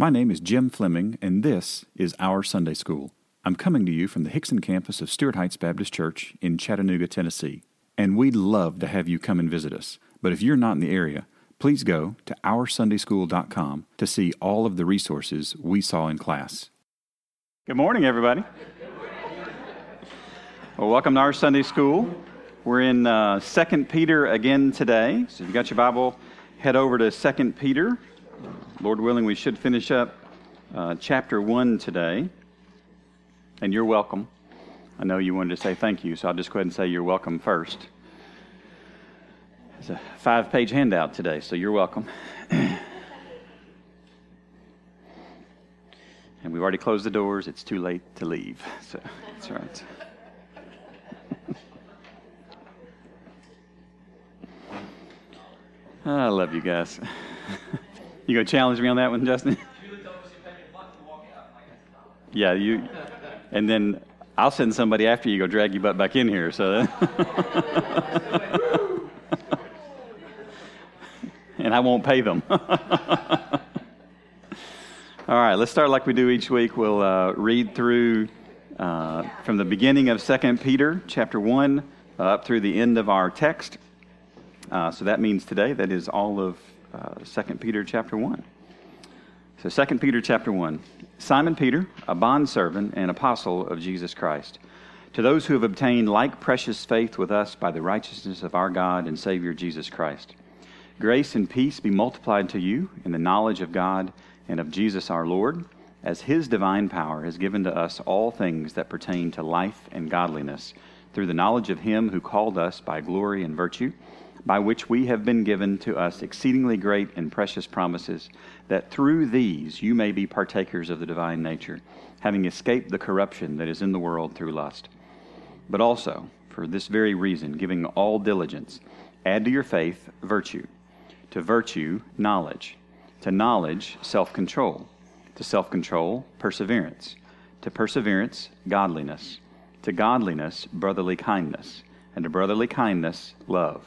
My name is Jim Fleming, and this is Our Sunday School. I'm coming to you from the Hixson campus of Stuart Heights Baptist Church in Chattanooga, Tennessee. And we'd love to have you come and visit us. But if you're not in the area, please go to OurSundaySchool.com to see all of the resources we saw in class. Good morning, everybody. Well, welcome to our Sunday School. We're in uh, 2 Peter again today. So if you've got your Bible, head over to 2 Peter. Lord willing, we should finish up uh, chapter 1 today. And you're welcome. I know you wanted to say thank you, so I'll just go ahead and say you're welcome first. It's a five page handout today, so you're welcome. and we've already closed the doors. It's too late to leave. So that's right. I love you guys. You gonna challenge me on that one, Justin? yeah, you. And then I'll send somebody after you go drag your butt back in here. So. and I won't pay them. All right, let's start like we do each week. We'll uh, read through uh, from the beginning of 2 Peter chapter 1 uh, up through the end of our text. Uh, so that means today that is all of uh, 2 Peter chapter 1. So 2 Peter chapter 1. Simon Peter, a bondservant and apostle of Jesus Christ, to those who have obtained like precious faith with us by the righteousness of our God and Savior Jesus Christ. Grace and peace be multiplied to you in the knowledge of God and of Jesus our Lord, as his divine power has given to us all things that pertain to life and godliness, through the knowledge of him who called us by glory and virtue by which we have been given to us exceedingly great and precious promises, that through these you may be partakers of the divine nature, having escaped the corruption that is in the world through lust. But also, for this very reason, giving all diligence, add to your faith virtue, to virtue, knowledge, to knowledge, self control, to self control, perseverance, to perseverance, godliness, to godliness, brotherly kindness, and to brotherly kindness, love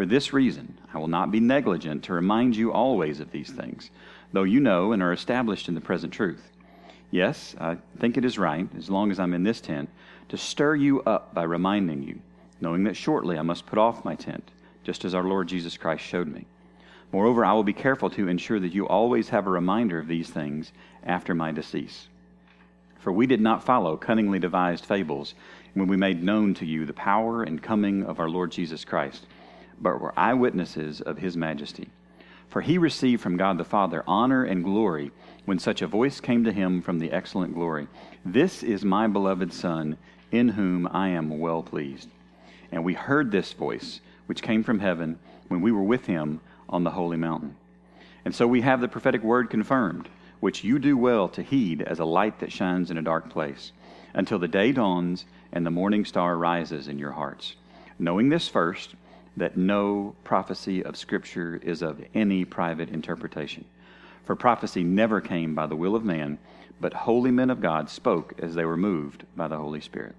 For this reason, I will not be negligent to remind you always of these things, though you know and are established in the present truth. Yes, I think it is right, as long as I'm in this tent, to stir you up by reminding you, knowing that shortly I must put off my tent, just as our Lord Jesus Christ showed me. Moreover, I will be careful to ensure that you always have a reminder of these things after my decease. For we did not follow cunningly devised fables when we made known to you the power and coming of our Lord Jesus Christ but were eyewitnesses of his majesty. For he received from God the Father honor and glory when such a voice came to him from the excellent glory This is my beloved Son, in whom I am well pleased. And we heard this voice, which came from heaven, when we were with him on the holy mountain. And so we have the prophetic word confirmed, which you do well to heed as a light that shines in a dark place, until the day dawns and the morning star rises in your hearts. Knowing this first, that no prophecy of Scripture is of any private interpretation. For prophecy never came by the will of man, but holy men of God spoke as they were moved by the Holy Spirit.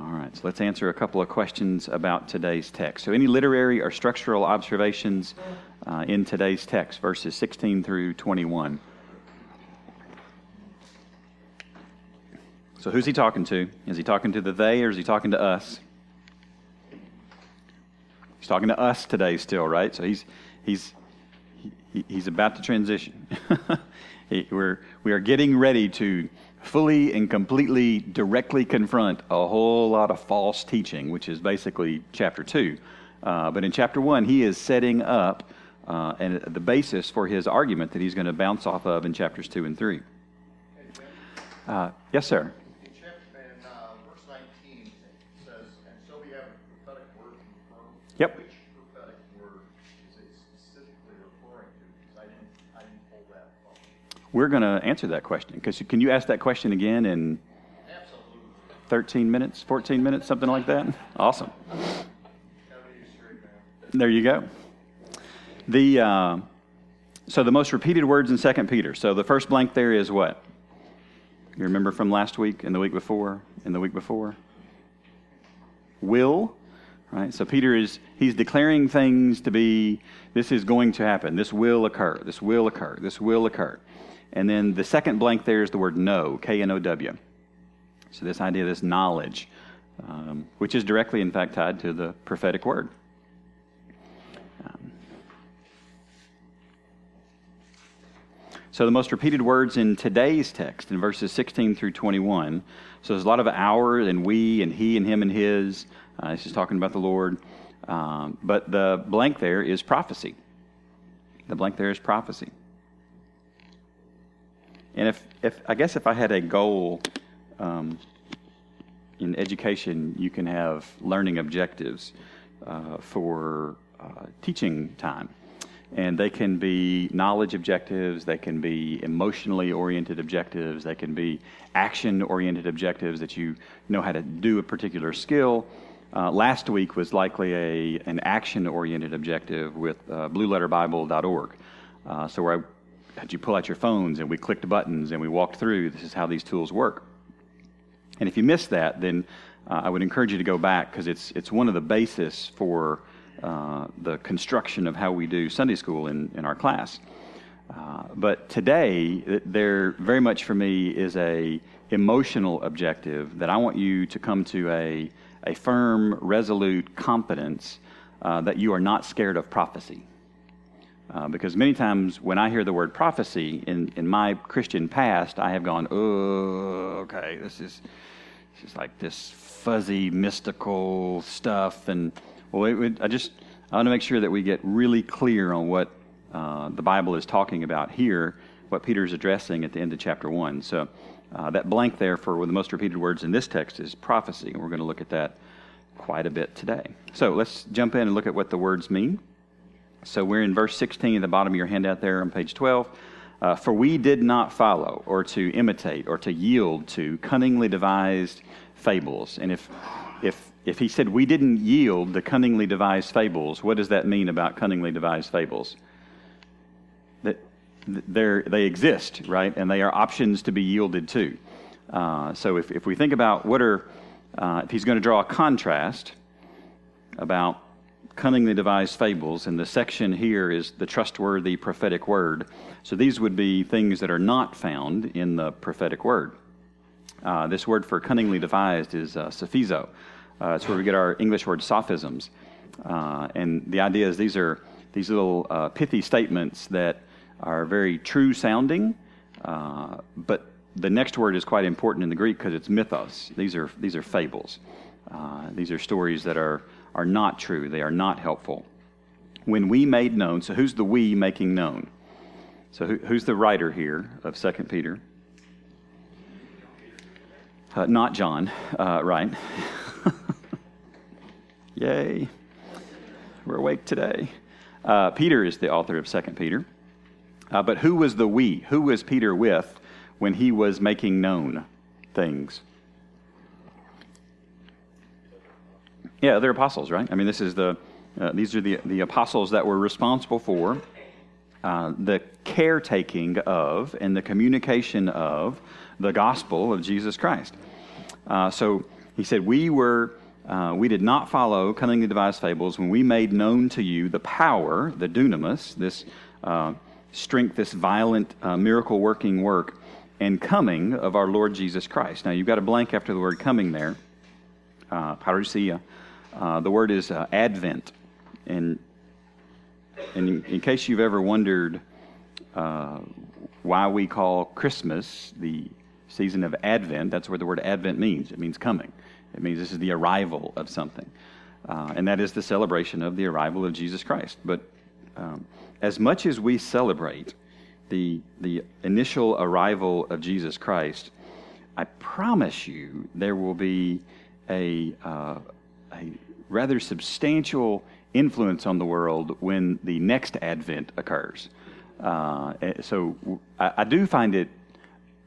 All right, so let's answer a couple of questions about today's text. So, any literary or structural observations uh, in today's text, verses 16 through 21? So who's he talking to? Is he talking to the they or is he talking to us? He's talking to us today still, right? So he's he's he, he's about to transition. he, we're we are getting ready to fully and completely directly confront a whole lot of false teaching, which is basically chapter two. Uh, but in chapter one, he is setting up uh, and the basis for his argument that he's going to bounce off of in chapters two and three. Uh, yes, sir. Yep. Which prophetic word is it specifically referring to? Because I didn't, I We're going to answer that question. Because can you ask that question again in 13 minutes, 14 minutes, something like that? Awesome. There you go. The uh, so the most repeated words in Second Peter. So the first blank there is what? You remember from last week and the week before and the week before? Will, right? So Peter is he's declaring things to be this is going to happen. This will occur. This will occur. This will occur. And then the second blank there is the word know, K N O W. So this idea, this knowledge, um, which is directly, in fact, tied to the prophetic word. Um, so the most repeated words in today's text, in verses 16 through 21. So there's a lot of our and we and he and him and his. Uh, this is talking about the Lord. Um, but the blank there is prophecy. The blank there is prophecy. And if, if I guess if I had a goal um, in education, you can have learning objectives uh, for uh, teaching time. And they can be knowledge objectives, they can be emotionally oriented objectives, they can be action oriented objectives that you know how to do a particular skill. Uh, last week was likely a, an action oriented objective with uh, blueletterbible.org. Uh, so, where I had you pull out your phones and we clicked buttons and we walked through, this is how these tools work. And if you missed that, then uh, I would encourage you to go back because it's, it's one of the basis for uh, the construction of how we do Sunday school in, in our class. Uh, but today, there very much for me is a emotional objective that I want you to come to a, a firm, resolute confidence uh, that you are not scared of prophecy. Uh, because many times when I hear the word prophecy in, in my Christian past, I have gone, oh, okay, this is, this is like this fuzzy, mystical stuff. And well, it, it, I just I want to make sure that we get really clear on what uh, the Bible is talking about here, what Peter is addressing at the end of chapter 1. So uh, that blank there for the most repeated words in this text is prophecy, and we're going to look at that quite a bit today. So let's jump in and look at what the words mean. So we're in verse 16 at the bottom of your handout there on page 12. Uh, for we did not follow or to imitate or to yield to cunningly devised fables. And if, if, if he said we didn't yield the cunningly devised fables, what does that mean about cunningly devised fables? That they exist, right? And they are options to be yielded to. Uh, so if, if we think about what are, uh, if he's going to draw a contrast about cunningly devised fables, and the section here is the trustworthy prophetic word. So these would be things that are not found in the prophetic word. Uh, this word for cunningly devised is uh, sophizo. Uh, it's where we get our English word sophisms. Uh, and the idea is these are these little uh, pithy statements that are very true sounding, uh, but the next word is quite important in the Greek because it's mythos. These are, these are fables. Uh, these are stories that are are not true, they are not helpful. When we made known, so who's the we making known? So who, who's the writer here of 2 Peter? Uh, not John, uh, right? Yay. We're awake today. Uh, Peter is the author of 2 Peter. Uh, but who was the we? Who was Peter with when he was making known things? Yeah, they're apostles, right? I mean, this is the uh, these are the the apostles that were responsible for uh, the caretaking of and the communication of the gospel of Jesus Christ. Uh, so he said, we were. Uh, we did not follow cunningly devised fables when we made known to you the power, the dunamis, this uh, strength, this violent uh, miracle working work and coming of our Lord Jesus Christ. Now, you've got a blank after the word coming there, uh, parousia. Uh, the word is uh, Advent. And, and in, in, case you've ever wondered uh, why we call Christmas the season of Advent, that's what the word Advent means. It means coming, it means this is the arrival of something. Uh, and that is the celebration of the arrival of Jesus Christ. But um, as much as we celebrate the, the initial arrival of Jesus Christ, I promise you there will be a, uh, a rather substantial influence on the world when the next advent occurs. Uh, eh, so I, I, do find it,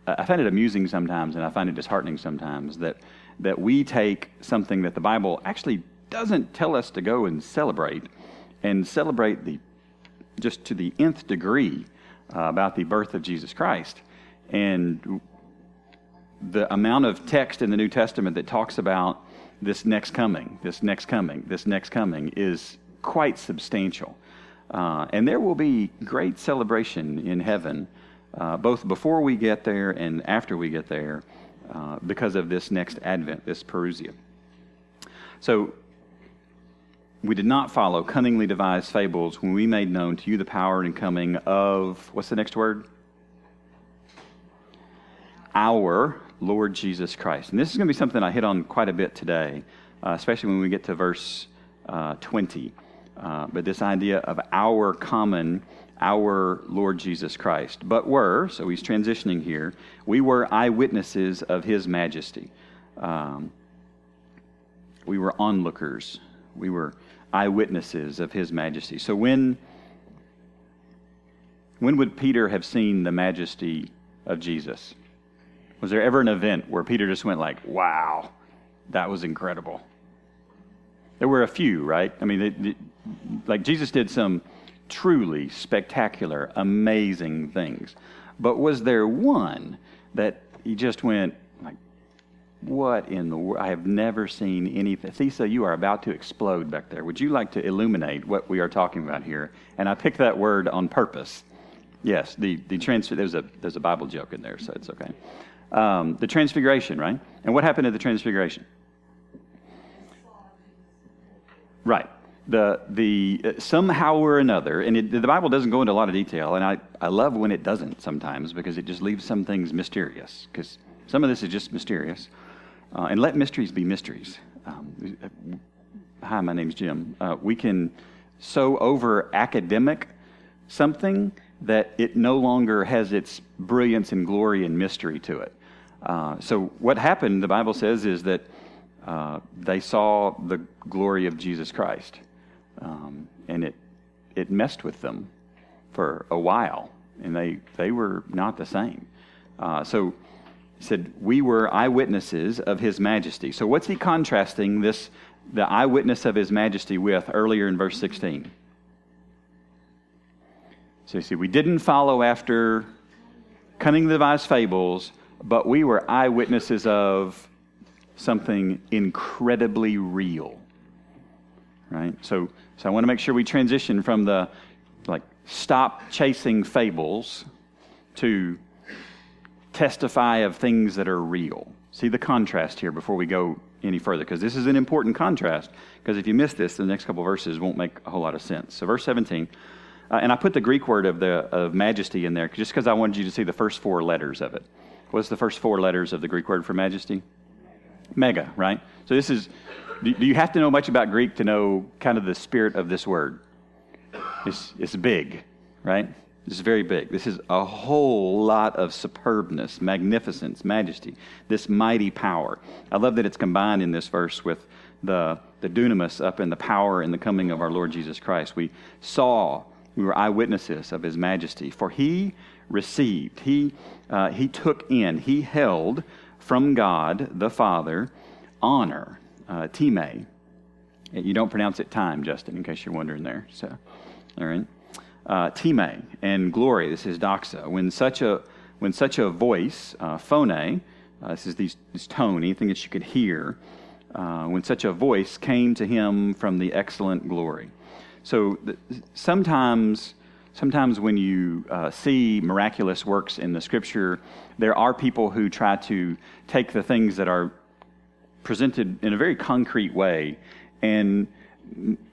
I find it amusing sometimes, and I find it disheartening sometimes that that we take something that the Bible actually doesn't tell us to go and celebrate, and celebrate the just to the nth degree uh, about the birth of Jesus Christ, and the amount of text in the New Testament that talks about this next coming, this next coming, this next coming is quite substantial. Uh, and there will be great celebration in heaven, uh, both before we get there and after we get there, uh, because of this next advent, this Parousia. So, we did not follow cunningly devised fables when we made known to you the power and coming of, what's the next word? Our Lord Jesus Christ. And this is going to be something I hit on quite a bit today, uh, especially when we get to verse uh, 20. Uh, but this idea of our common, our Lord Jesus Christ. But were, so he's transitioning here, we were eyewitnesses of his majesty. Um, we were onlookers. We were eyewitnesses of his majesty. So when when would Peter have seen the majesty of Jesus? Was there ever an event where Peter just went like, "Wow, that was incredible"? There were a few, right? I mean, like Jesus did some truly spectacular, amazing things. But was there one that he just went "What in the world? I have never seen anything." Thesa, you are about to explode back there. Would you like to illuminate what we are talking about here? And I picked that word on purpose. Yes, the the transfer. There's a there's a Bible joke in there, so it's okay. Um, the transfiguration, right? And what happened at the transfiguration? Right. The, the, uh, somehow or another, and it, the Bible doesn't go into a lot of detail, and I, I love when it doesn't sometimes because it just leaves some things mysterious, because some of this is just mysterious. Uh, and let mysteries be mysteries. Um, hi, my name's Jim. Uh, we can so over academic something that it no longer has its brilliance and glory and mystery to it. Uh, so, what happened, the Bible says, is that uh, they saw the glory of Jesus Christ. Um, and it, it messed with them for a while, and they, they were not the same. Uh, so he said, We were eyewitnesses of his majesty. So what's he contrasting this, the eyewitness of his majesty with earlier in verse 16? So you see, we didn't follow after cunning devised fables, but we were eyewitnesses of something incredibly real. Right? So, so I want to make sure we transition from the like stop chasing fables to testify of things that are real. See the contrast here before we go any further, because this is an important contrast. Because if you miss this, the next couple verses won't make a whole lot of sense. So, verse 17, uh, and I put the Greek word of the of majesty in there just because I wanted you to see the first four letters of it. What's the first four letters of the Greek word for majesty? Mega, right? So this is, do you have to know much about Greek to know kind of the spirit of this word? It's, it's big, right? This is very big. This is a whole lot of superbness, magnificence, majesty, this mighty power. I love that it's combined in this verse with the, the dunamis up in the power and the coming of our Lord Jesus Christ. We saw, we were eyewitnesses of his majesty. For he received, he, uh, he took in, he held from God the Father honor, uh, time. You don't pronounce it time, Justin, in case you're wondering there. So, all right. Uh, time and glory. This is doxa. When such a when such a voice, uh, phone, uh, this is these, this tone, anything that you could hear, uh, when such a voice came to him from the excellent glory. So th- sometimes sometimes when you uh, see miraculous works in the scripture, there are people who try to take the things that are presented in a very concrete way and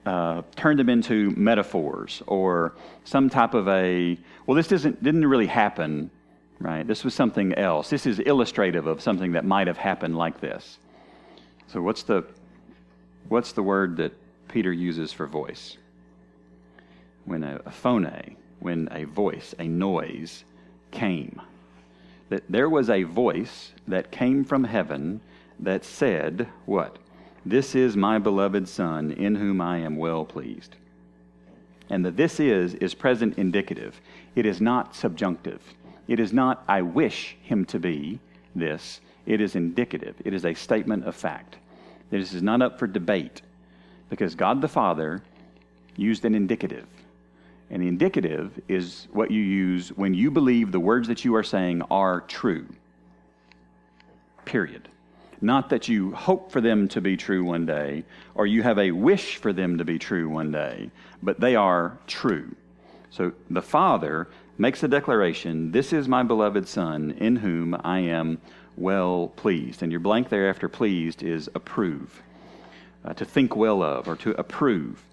uh, turn them into metaphors or some type of a, well, this doesn't, didn't really happen, right? This was something else. This is illustrative of something that might have happened like this. So, what's the, what's the word that Peter uses for voice? when a, a phone, when a voice, a noise came. That there was a voice that came from heaven that said, What? This is my beloved Son, in whom I am well pleased. And the this is is present indicative. It is not subjunctive. It is not, I wish him to be this. It is indicative. It is a statement of fact. This is not up for debate because God the Father used an indicative. And the indicative is what you use when you believe the words that you are saying are true. Period. Not that you hope for them to be true one day or you have a wish for them to be true one day, but they are true. So the Father makes a declaration This is my beloved Son, in whom I am well pleased. And your blank there after pleased is approve, uh, to think well of, or to approve.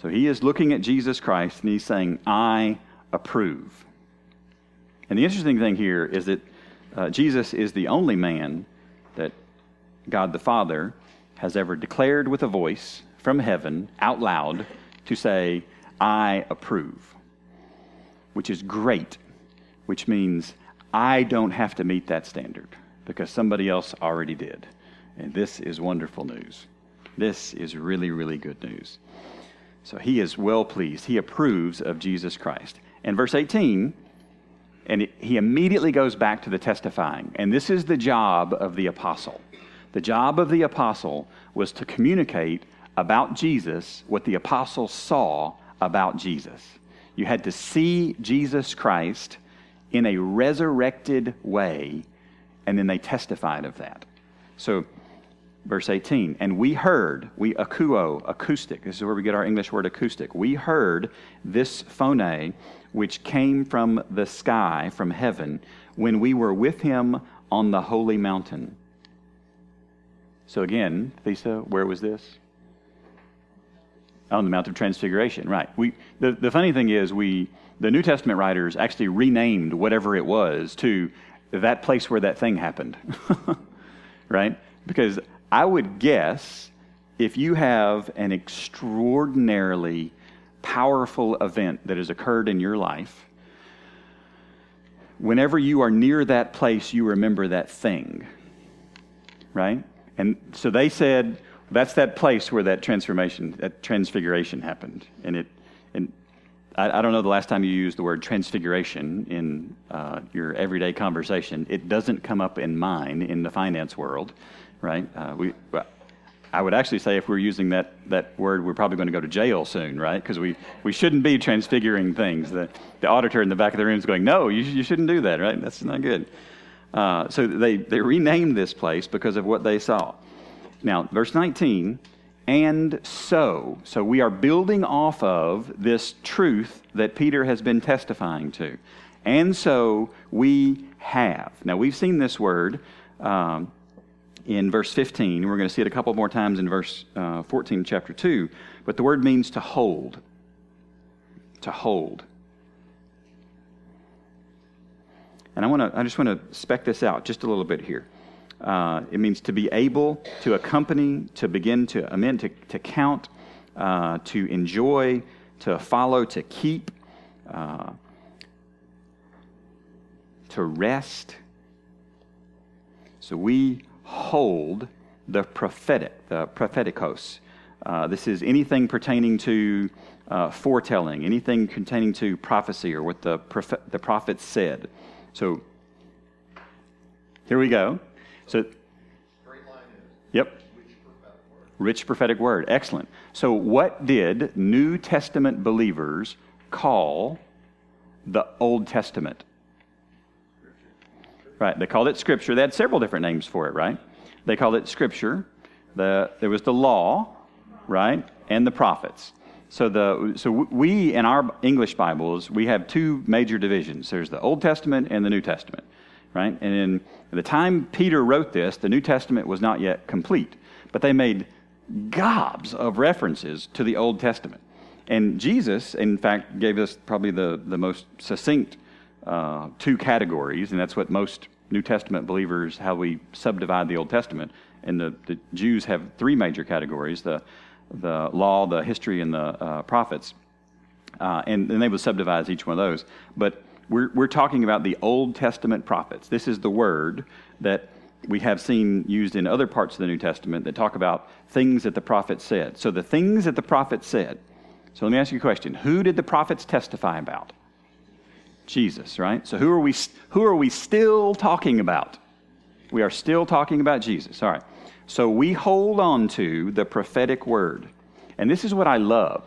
So he is looking at Jesus Christ and he's saying, I approve. And the interesting thing here is that uh, Jesus is the only man God the Father has ever declared with a voice from heaven out loud to say, I approve, which is great, which means I don't have to meet that standard because somebody else already did. And this is wonderful news. This is really, really good news. So he is well pleased. He approves of Jesus Christ. And verse 18, and he immediately goes back to the testifying. And this is the job of the apostle. The job of the apostle was to communicate about Jesus what the apostle saw about Jesus. You had to see Jesus Christ in a resurrected way and then they testified of that. So, verse 18, and we heard, we akuo, acoustic, this is where we get our English word acoustic. We heard this phone which came from the sky, from heaven, when we were with him on the holy mountain. So again, Lisa, where was this? Oh, on the Mount of Transfiguration, right. We, the, the funny thing is, we, the New Testament writers actually renamed whatever it was to that place where that thing happened, right? Because I would guess if you have an extraordinarily powerful event that has occurred in your life, whenever you are near that place, you remember that thing, right? And so they said, that's that place where that transformation, that transfiguration happened. And it, and I, I, don't know the last time you used the word transfiguration in uh, your everyday conversation. It doesn't come up in mine in the finance world, right? Uh, we, I would actually say if we're using that, that word, we're probably going to go to jail soon, right? Because we, we shouldn't be transfiguring things. The, the auditor in the back of the room is going, no, you, you shouldn't do that, right? That's not good. Uh, so they, they renamed this place because of what they saw. Now, verse 19 and so. So we are building off of this truth that Peter has been testifying to. And so we have. Now we've seen this word um, in verse 15. We're going to see it a couple more times in verse uh, 14, chapter 2. But the word means to hold. To hold. And I, want to, I just want to spec this out just a little bit here. Uh, it means to be able to accompany, to begin to amend, to, to count, uh, to enjoy, to follow, to keep, uh, to rest. So we hold the prophetic, the propheticos. Uh, this is anything pertaining to uh, foretelling, anything pertaining to prophecy or what the, prophet, the prophets said. So here we go. So, yep. Rich prophetic word. Excellent. So, what did New Testament believers call the Old Testament? Right. They called it Scripture. They had several different names for it, right? They called it Scripture. The, there was the law, right? And the prophets. So, the, so we, in our English Bibles, we have two major divisions there's the Old Testament and the New Testament right? And in the time Peter wrote this, the New Testament was not yet complete, but they made gobs of references to the Old Testament. And Jesus, in fact, gave us probably the, the most succinct uh, two categories, and that's what most New Testament believers, how we subdivide the Old Testament. And the, the Jews have three major categories the, the law, the history, and the uh, prophets. Uh, and, and they would subdivide each one of those. But we're, we're talking about the Old Testament prophets. This is the word that we have seen used in other parts of the New Testament that talk about things that the prophets said. So the things that the prophets said, So let me ask you a question. Who did the prophets testify about? Jesus, right? So who are we who are we still talking about? We are still talking about Jesus. All right. So we hold on to the prophetic word. And this is what I love.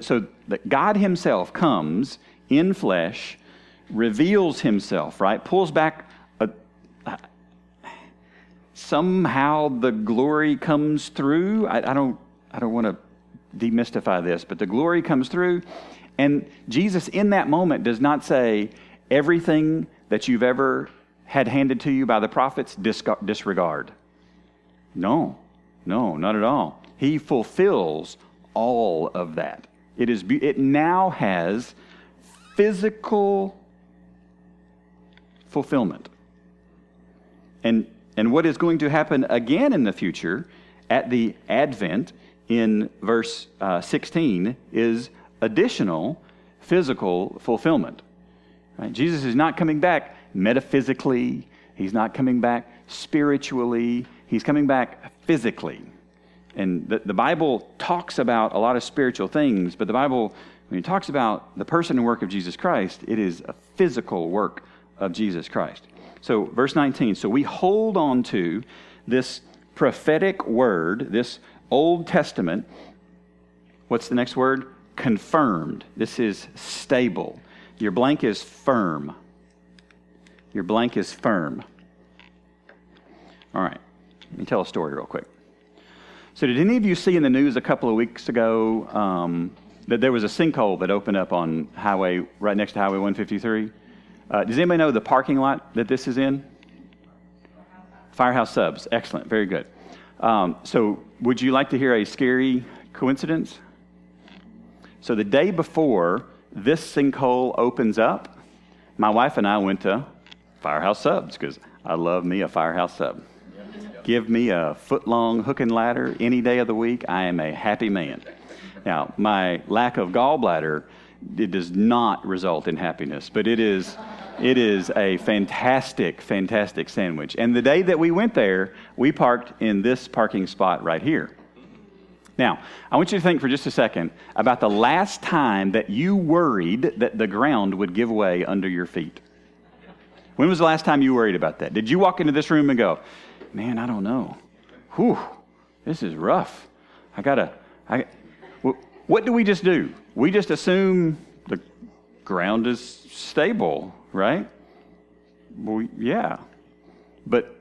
So that God himself comes in flesh, reveals himself, right? Pulls back a, somehow the glory comes through. I, I don't I don't want to demystify this, but the glory comes through. And Jesus, in that moment, does not say, everything that you've ever had handed to you by the prophets, disregard. No, no, not at all. He fulfills all of that. It, is, it now has physical fulfillment. And, and what is going to happen again in the future at the advent in verse uh, 16 is additional physical fulfillment. Right? Jesus is not coming back metaphysically, he's not coming back spiritually, he's coming back physically. And the, the Bible talks about a lot of spiritual things, but the Bible, when it talks about the person and work of Jesus Christ, it is a physical work of Jesus Christ. So, verse 19 so we hold on to this prophetic word, this Old Testament, what's the next word? Confirmed. This is stable. Your blank is firm. Your blank is firm. All right, let me tell a story real quick. So, did any of you see in the news a couple of weeks ago um, that there was a sinkhole that opened up on highway right next to Highway 153? Uh, does anybody know the parking lot that this is in? Firehouse Subs. Excellent. Very good. Um, so, would you like to hear a scary coincidence? So, the day before this sinkhole opens up, my wife and I went to Firehouse Subs because I love me a Firehouse Sub. Give me a foot long hook and ladder any day of the week. I am a happy man. Now, my lack of gallbladder it does not result in happiness, but it is it is a fantastic, fantastic sandwich. And the day that we went there, we parked in this parking spot right here. Now, I want you to think for just a second about the last time that you worried that the ground would give way under your feet. When was the last time you worried about that? Did you walk into this room and go, man, I don't know. Whew, this is rough. I gotta, I, what do we just do? We just assume the ground is stable right? Well, yeah. But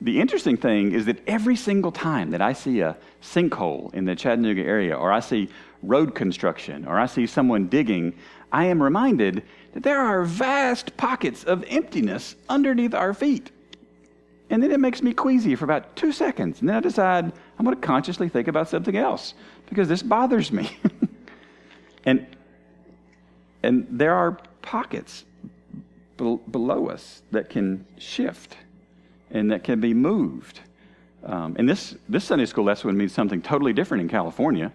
the interesting thing is that every single time that I see a sinkhole in the Chattanooga area, or I see road construction, or I see someone digging, I am reminded that there are vast pockets of emptiness underneath our feet. And then it makes me queasy for about two seconds. And then I decide I'm going to consciously think about something else because this bothers me. and, and there are pockets below us that can shift and that can be moved. Um, and this, this Sunday school lesson means something totally different in California.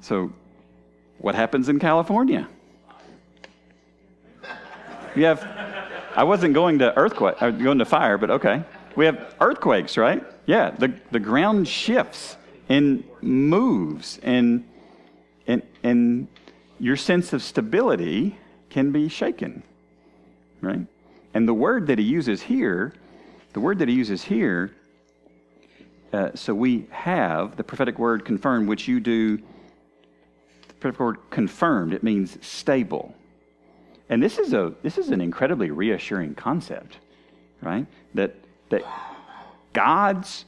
So, what happens in California? We have, I wasn't going to earthquake, I was going to fire, but okay. We have earthquakes, right? Yeah, the, the ground shifts and moves, and, and, and your sense of stability can be shaken right? And the word that he uses here, the word that he uses here, uh, so we have the prophetic word confirmed, which you do, the prophetic word confirmed, it means stable. And this is, a, this is an incredibly reassuring concept, right? That, that God's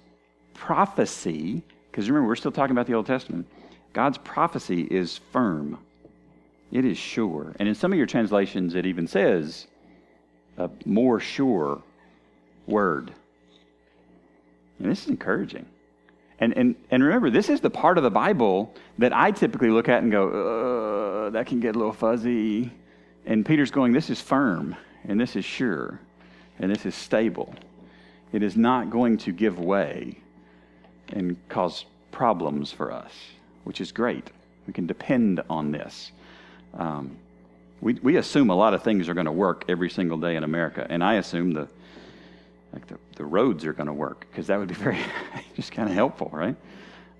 prophecy, because remember, we're still talking about the Old Testament, God's prophecy is firm. It is sure. And in some of your translations, it even says a more sure word. And this is encouraging. And, and, and remember, this is the part of the Bible that I typically look at and go, uh, that can get a little fuzzy. And Peter's going, this is firm, and this is sure, and this is stable. It is not going to give way and cause problems for us, which is great. We can depend on this. Um, we, we assume a lot of things are going to work every single day in America, and I assume the like the, the roads are going to work because that would be very just kind of helpful, right?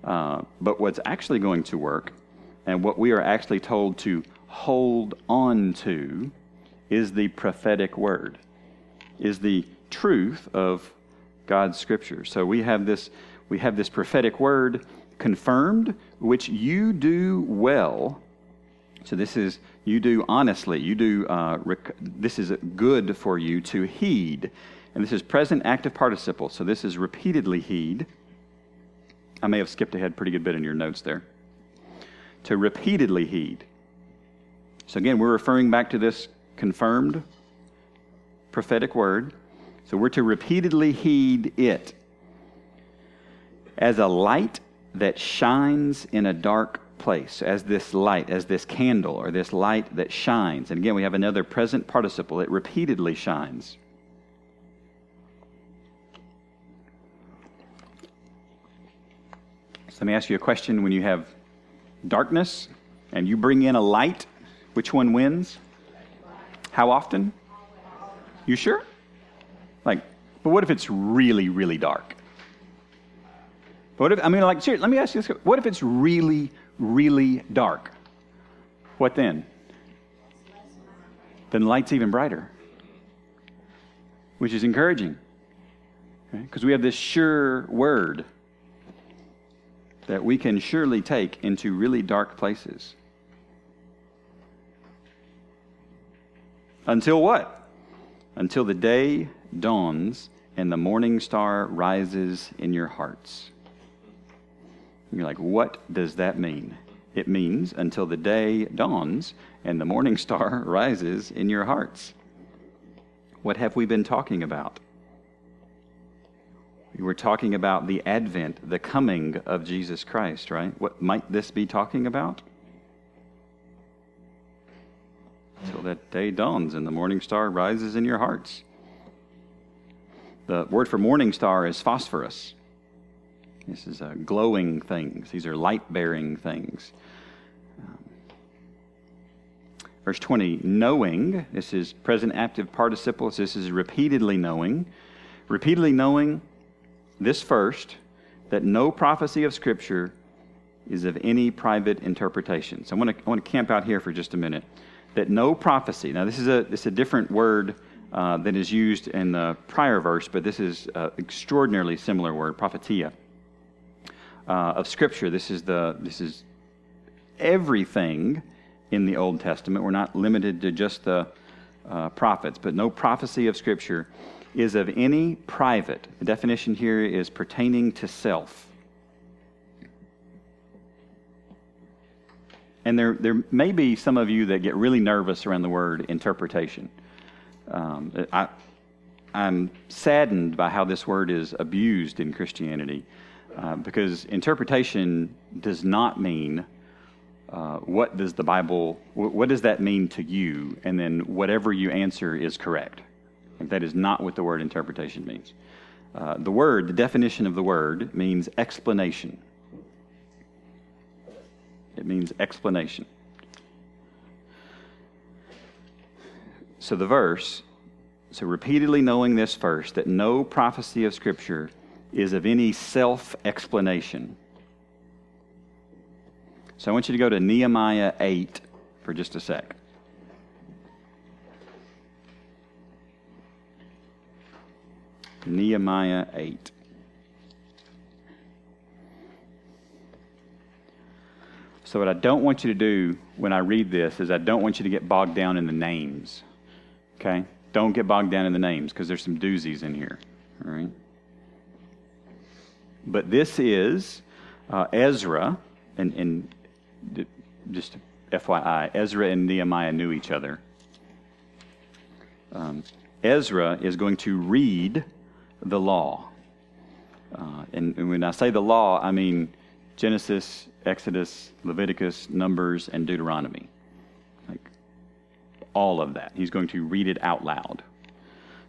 Uh, but what's actually going to work And what we are actually told to hold on to is the prophetic word, is the truth of God's scripture. So we have this, we have this prophetic word confirmed, which you do well. So this is you do honestly. You do. Uh, rec- this is good for you to heed, and this is present active participle. So this is repeatedly heed. I may have skipped ahead pretty good bit in your notes there. To repeatedly heed. So again, we're referring back to this confirmed prophetic word. So we're to repeatedly heed it as a light that shines in a dark place, as this light, as this candle, or this light that shines. And again, we have another present participle. It repeatedly shines. So let me ask you a question. When you have darkness and you bring in a light, which one wins? How often? You sure? Like, but what if it's really, really dark? What if, I mean, like, seriously, let me ask you this. What if it's really, really dark? What then? Then light's even brighter, which is encouraging. Because we have this sure word that we can surely take into really dark places. Until what? Until the day dawns and the morning star rises in your hearts. You're like, what does that mean? It means until the day dawns and the morning star rises in your hearts. What have we been talking about? We were talking about the advent, the coming of Jesus Christ, right? What might this be talking about? Until that day dawns and the morning star rises in your hearts. The word for morning star is phosphorus. This is uh, glowing things. These are light bearing things. Um, verse 20, knowing, this is present active participles. This is repeatedly knowing. Repeatedly knowing this first, that no prophecy of Scripture is of any private interpretation. So I want to, I want to camp out here for just a minute. That no prophecy, now this is a, this is a different word uh, that is used in the prior verse, but this is an extraordinarily similar word, prophetia uh, of Scripture. This is the this is everything in the Old Testament. We're not limited to just the uh, prophets, but no prophecy of Scripture is of any private. The definition here is pertaining to self. And there, there may be some of you that get really nervous around the word interpretation. Um, I, I'm saddened by how this word is abused in Christianity. Uh, because interpretation does not mean uh, what does the Bible, what does that mean to you? And then whatever you answer is correct. Like that is not what the word interpretation means. Uh, the word, the definition of the word means explanation. It means explanation. So the verse, so repeatedly knowing this first, that no prophecy of Scripture is of any self explanation. So I want you to go to Nehemiah 8 for just a sec. Nehemiah 8. So, what I don't want you to do when I read this is I don't want you to get bogged down in the names. Okay? Don't get bogged down in the names because there's some doozies in here. All right? But this is uh, Ezra, and, and just FYI, Ezra and Nehemiah knew each other. Um, Ezra is going to read the law. Uh, and, and, when I say the law, I mean Genesis, Exodus, Leviticus, Numbers, and Deuteronomy. Like all of that. He's going to read it out loud.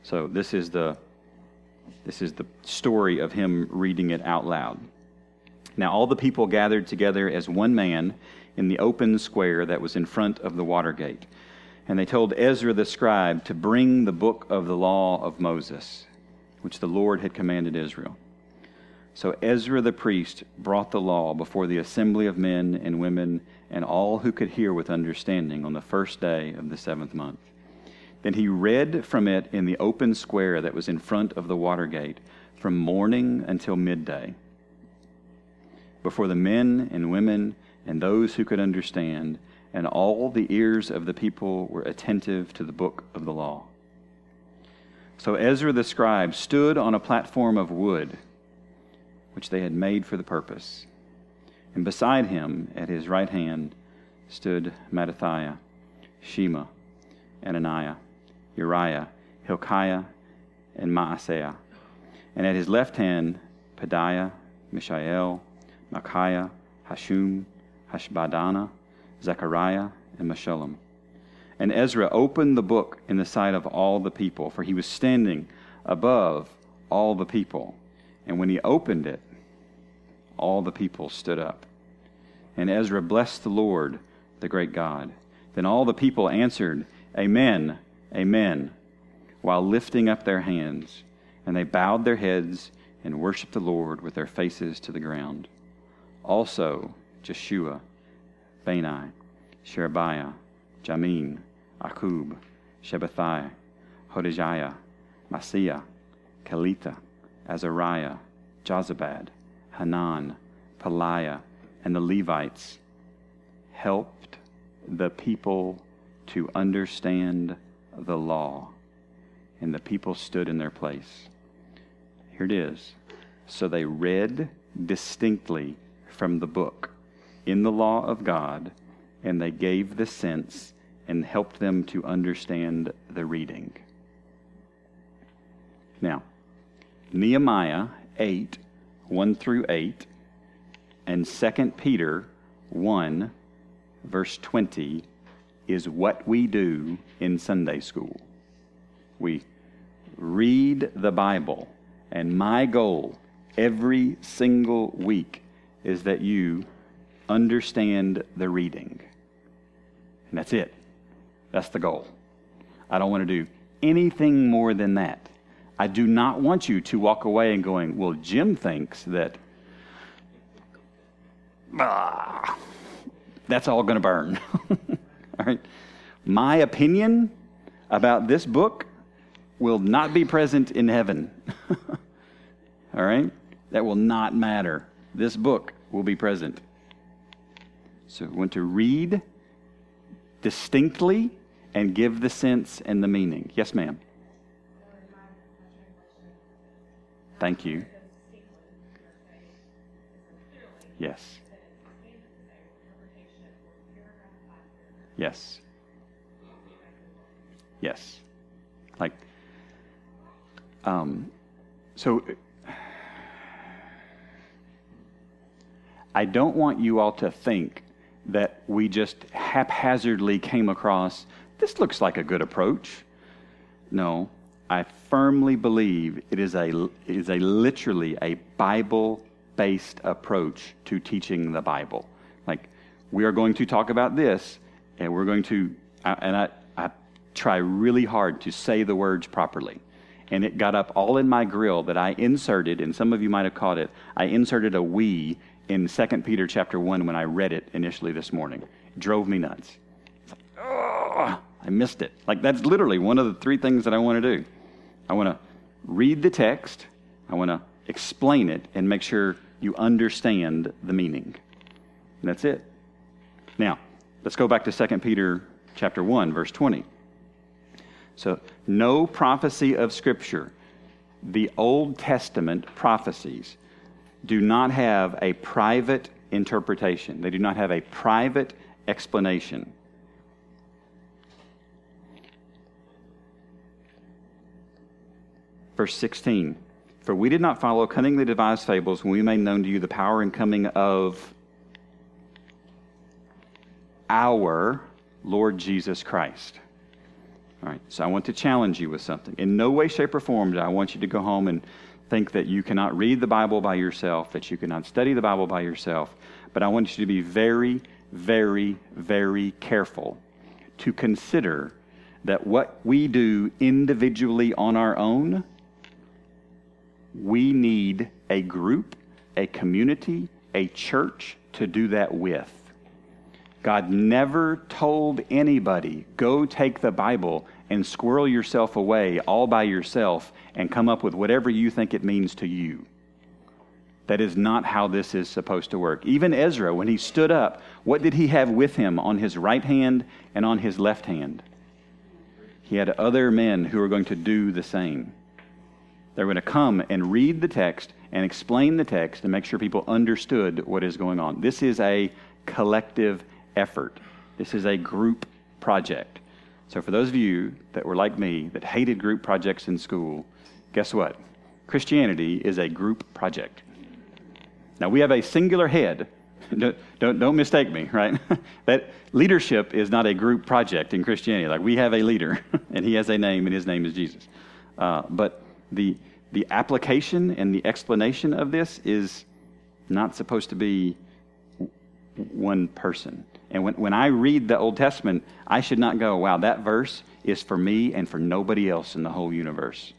So this is the this is the story of him reading it out loud. Now, all the people gathered together as one man in the open square that was in front of the water gate. And they told Ezra the scribe to bring the book of the law of Moses, which the Lord had commanded Israel. So Ezra the priest brought the law before the assembly of men and women and all who could hear with understanding on the first day of the seventh month. Then he read from it in the open square that was in front of the water gate from morning until midday before the men and women and those who could understand, and all the ears of the people were attentive to the book of the law. So Ezra the scribe stood on a platform of wood, which they had made for the purpose. And beside him, at his right hand, stood Mattithiah, Shema, Ananiah, Uriah, Hilkiah, and Maaseiah. And at his left hand, Pedaiah, Mishael, Malchiah, Hashum, Hashbadana, Zechariah, and Meshullam. And Ezra opened the book in the sight of all the people, for he was standing above all the people. And when he opened it, all the people stood up. And Ezra blessed the Lord, the great God. Then all the people answered, Amen, Amen, while lifting up their hands. And they bowed their heads and worshiped the Lord with their faces to the ground. Also, Jeshua, Bani, Sherebiah, Jamin, Akkub, Shabbethai, Hodijah, Maaseiah, Kelita, Azariah, Jozabad, Hanan, Pelaiah, and the Levites helped the people to understand the law. And the people stood in their place. Here it is. So they read distinctly from the book in the law of God, and they gave the sense and helped them to understand the reading. Now, Nehemiah 8, 1 through 8, and 2 Peter 1, verse 20, is what we do in Sunday school. We read the Bible, and my goal every single week is that you understand the reading. And that's it. That's the goal. I don't want to do anything more than that. I do not want you to walk away and going, well, Jim thinks that ah, that's all going to burn. all right. My opinion about this book will not be present in heaven. all right? That will not matter this book will be present. So we want to read distinctly and give the sense and the meaning. Yes, ma'am. Thank you. Yes. Yes. Yes. Like, um, so I don't want you all to think that we just haphazardly came across this looks like a good approach. No, I firmly believe it is a is a literally a Bible based approach to teaching the Bible. Like we are going to talk about this, and we're going to and I, I try really hard to say the words properly. And it got up all in my grill that I inserted, and some of you might have caught it. I inserted a we in 2 Peter chapter 1 when I read it initially this morning. It drove me nuts. oh, I missed it. Like, that's literally one of the three things that I want to do. I want to read the text, I want to explain it, and make sure you understand the meaning. And that's it. Now, let's go back to 2 Peter chapter 1, verse 20. So, no prophecy of Scripture, the Old Testament prophecies, do not have a private interpretation, they do not have a private explanation. Verse 16 For we did not follow cunningly devised fables when we made known to you the power and coming of our Lord Jesus Christ. All right, so I want to challenge you with something. In no way, shape, or form do I want you to go home and think that you cannot read the Bible by yourself, that you cannot study the Bible by yourself. But I want you to be very, very, very careful to consider that what we do individually on our own, we need a group a community, a church to do that with. God never told anybody, go take the Bible and squirrel yourself away all by yourself and come up with whatever you think it means to you. That is not how this is supposed to work. Even Ezra, when he stood up, what did he have with him on his right hand and on his left hand? He had other men who were going to do the same. They're going to come and read the text and explain the text and make sure people understood what is going on. This is a collective effort. This is a group project. So, for those of you that were like me, that hated group projects in school, guess what? Christianity is a group project. Now, we have a singular head. Don't, don't, don't mistake me, right? that leadership is not a group project in Christianity. Like, we have a leader, and he has a name, and his name is Jesus. Uh, but the, the application and the explanation of this is not supposed to be one person. And when, when I read the Old Testament, I should not go, wow, that verse is for me and for nobody else in the whole universe.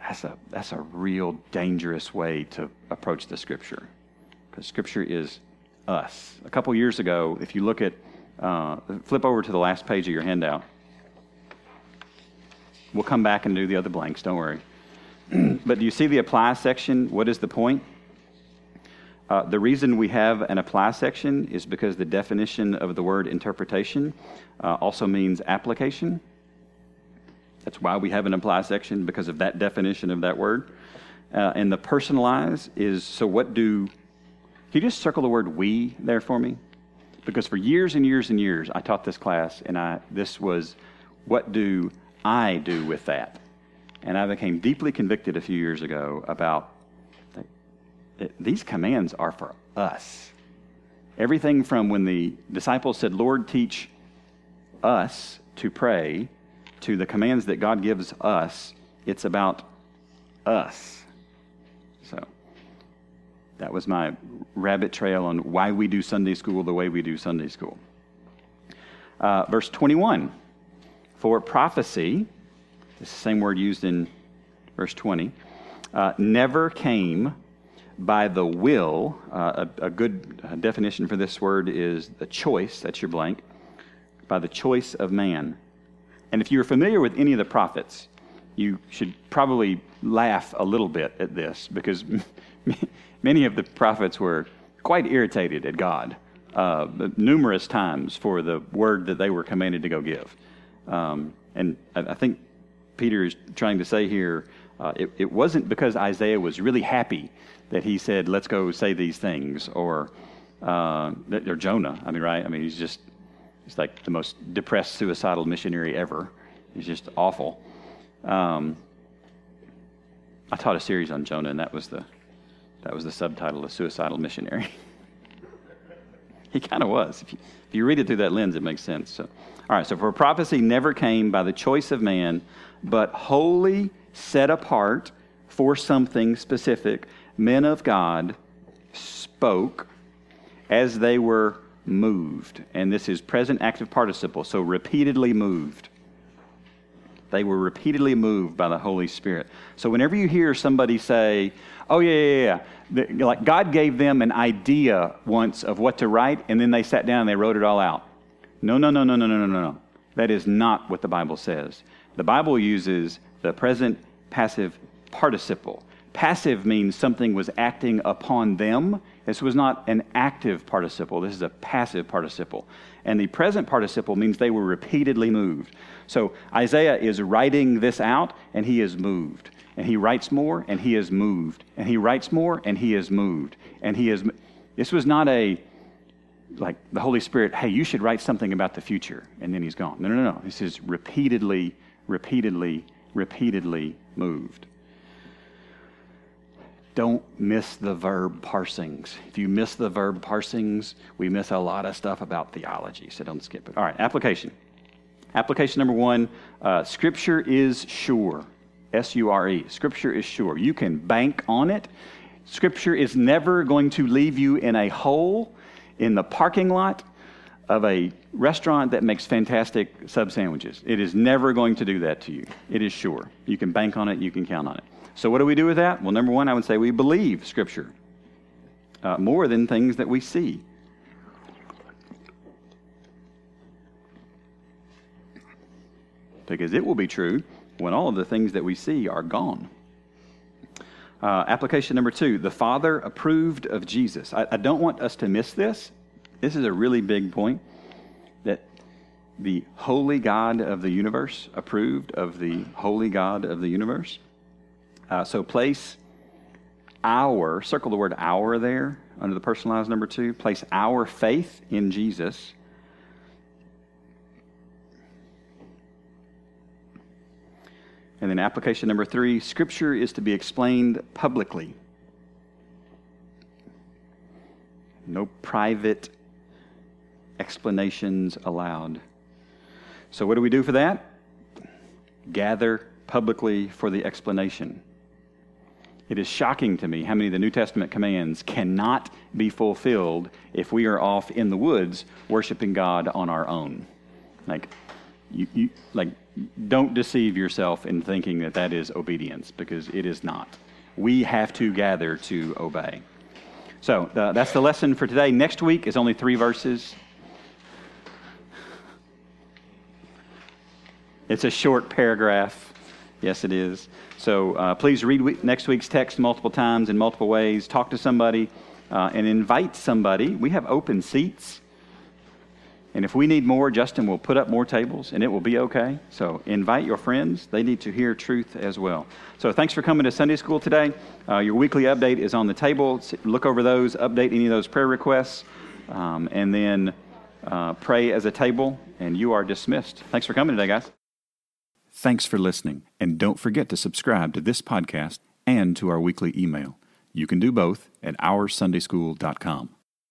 That's a, that's a real dangerous way to approach the Scripture. Because Scripture is us. A couple years ago, if you look at, uh, flip over to the last page of your handout. We'll come back and do the other blanks, don't worry. but do you see the apply section? What is the point? Uh, the reason we have an apply section is because the definition of the word interpretation uh, also means application. That's why we have an apply section, because of that definition of that word. Uh, and the personalize is so what do, can you just circle the word we there for me? Because for years and years and years, I taught this class, and I, this was what do I do with that? And I became deeply convicted a few years ago about these commands are for us. Everything from when the disciples said, Lord, teach us to pray, to the commands that God gives us, it's about us. So that was my rabbit trail on why we do Sunday school the way we do Sunday school. Uh, verse 21 For prophecy, it's the same word used in verse 20, uh, never came by the will, uh, a, a, good uh, definition for this word is the choice, that's your blank, by the choice of man. And if you're familiar with any of the prophets, you should probably laugh a little bit at this because many of the prophets were quite irritated at God uh, numerous times for the word that they were commanded to go give. Um, and I, think Peter is trying to say here uh, it, it wasn't because Isaiah was really happy that he said, let's go say these things, or, uh, or Jonah. I mean, right? I mean, he's just, he's like the most depressed, suicidal missionary ever. He's just awful. Um, I taught a series on Jonah, and that was the, that was the subtitle, A Suicidal Missionary. he kind of was. If you, if you read it through that lens, it makes sense. So, all right, so for prophecy never came by the choice of man, but holy set apart for something specific men of God spoke as they were moved. And this is present active participle, so repeatedly moved. They were repeatedly moved by the Holy Spirit. So whenever you hear somebody say, oh, yeah, yeah, yeah, like God gave them an idea once of what to write, and then they sat down and they wrote it all out. No, no, no, no, no, no, no, no, no. That is not what the Bible says. The Bible uses the present passive participle. Passive means something was acting upon them. This was not an active participle. This is a passive participle. And the present participle means they were repeatedly moved. So Isaiah is writing this out, and he is moved. And he writes more, and he is moved. And he writes more, and he is moved. And he is. This was not a like the Holy Spirit, hey, you should write something about the future, and then he's gone. No, no, no. This is repeatedly, repeatedly, repeatedly moved don't miss the verb parsings. If you miss the verb parsings, we miss a lot of stuff about theology, so don't skip it. All right, application. Application number one uh, Scripture is sure. S U R E. Scripture is sure. You can bank on it. Scripture is never going to leave you in a hole in the parking lot of a restaurant that makes fantastic sub sandwiches. It is never going to do that to you. It is sure. You can bank on it, you can count on it. So, what do we do with that? Well, number one, I would say we believe Scripture uh, more than things that we see. Because it will be true when all of the things that we see are gone. Uh, application number two the Father approved of Jesus. I, I don't want us to miss this. This is a really big point that the holy God of the universe approved of the holy God of the universe. Uh, so place our, circle the word our there under the personalized number two, place our faith in Jesus. And then application number three Scripture is to be explained publicly. No private explanations allowed. So, what do we do for that? Gather publicly for the explanation. It is shocking to me how many of the New Testament commands cannot be fulfilled if we are off in the woods worshiping God on our own. Like, you, you, like, don't deceive yourself in thinking that that is obedience because it is not. We have to gather to obey. So uh, that's the lesson for today. Next week is only three verses. It's a short paragraph. Yes, it is. So uh, please read next week's text multiple times in multiple ways. Talk to somebody uh, and invite somebody. We have open seats. And if we need more, Justin will put up more tables and it will be okay. So invite your friends. They need to hear truth as well. So thanks for coming to Sunday school today. Uh, your weekly update is on the table. Look over those, update any of those prayer requests, um, and then uh, pray as a table, and you are dismissed. Thanks for coming today, guys. Thanks for listening, and don't forget to subscribe to this podcast and to our weekly email. You can do both at OurSundaySchool.com.